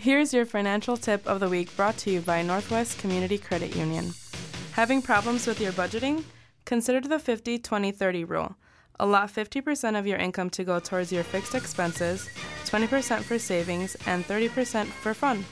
Here's your financial tip of the week brought to you by Northwest Community Credit Union. Having problems with your budgeting? Consider the 50 20 30 rule. Allot 50% of your income to go towards your fixed expenses, 20% for savings, and 30% for fun.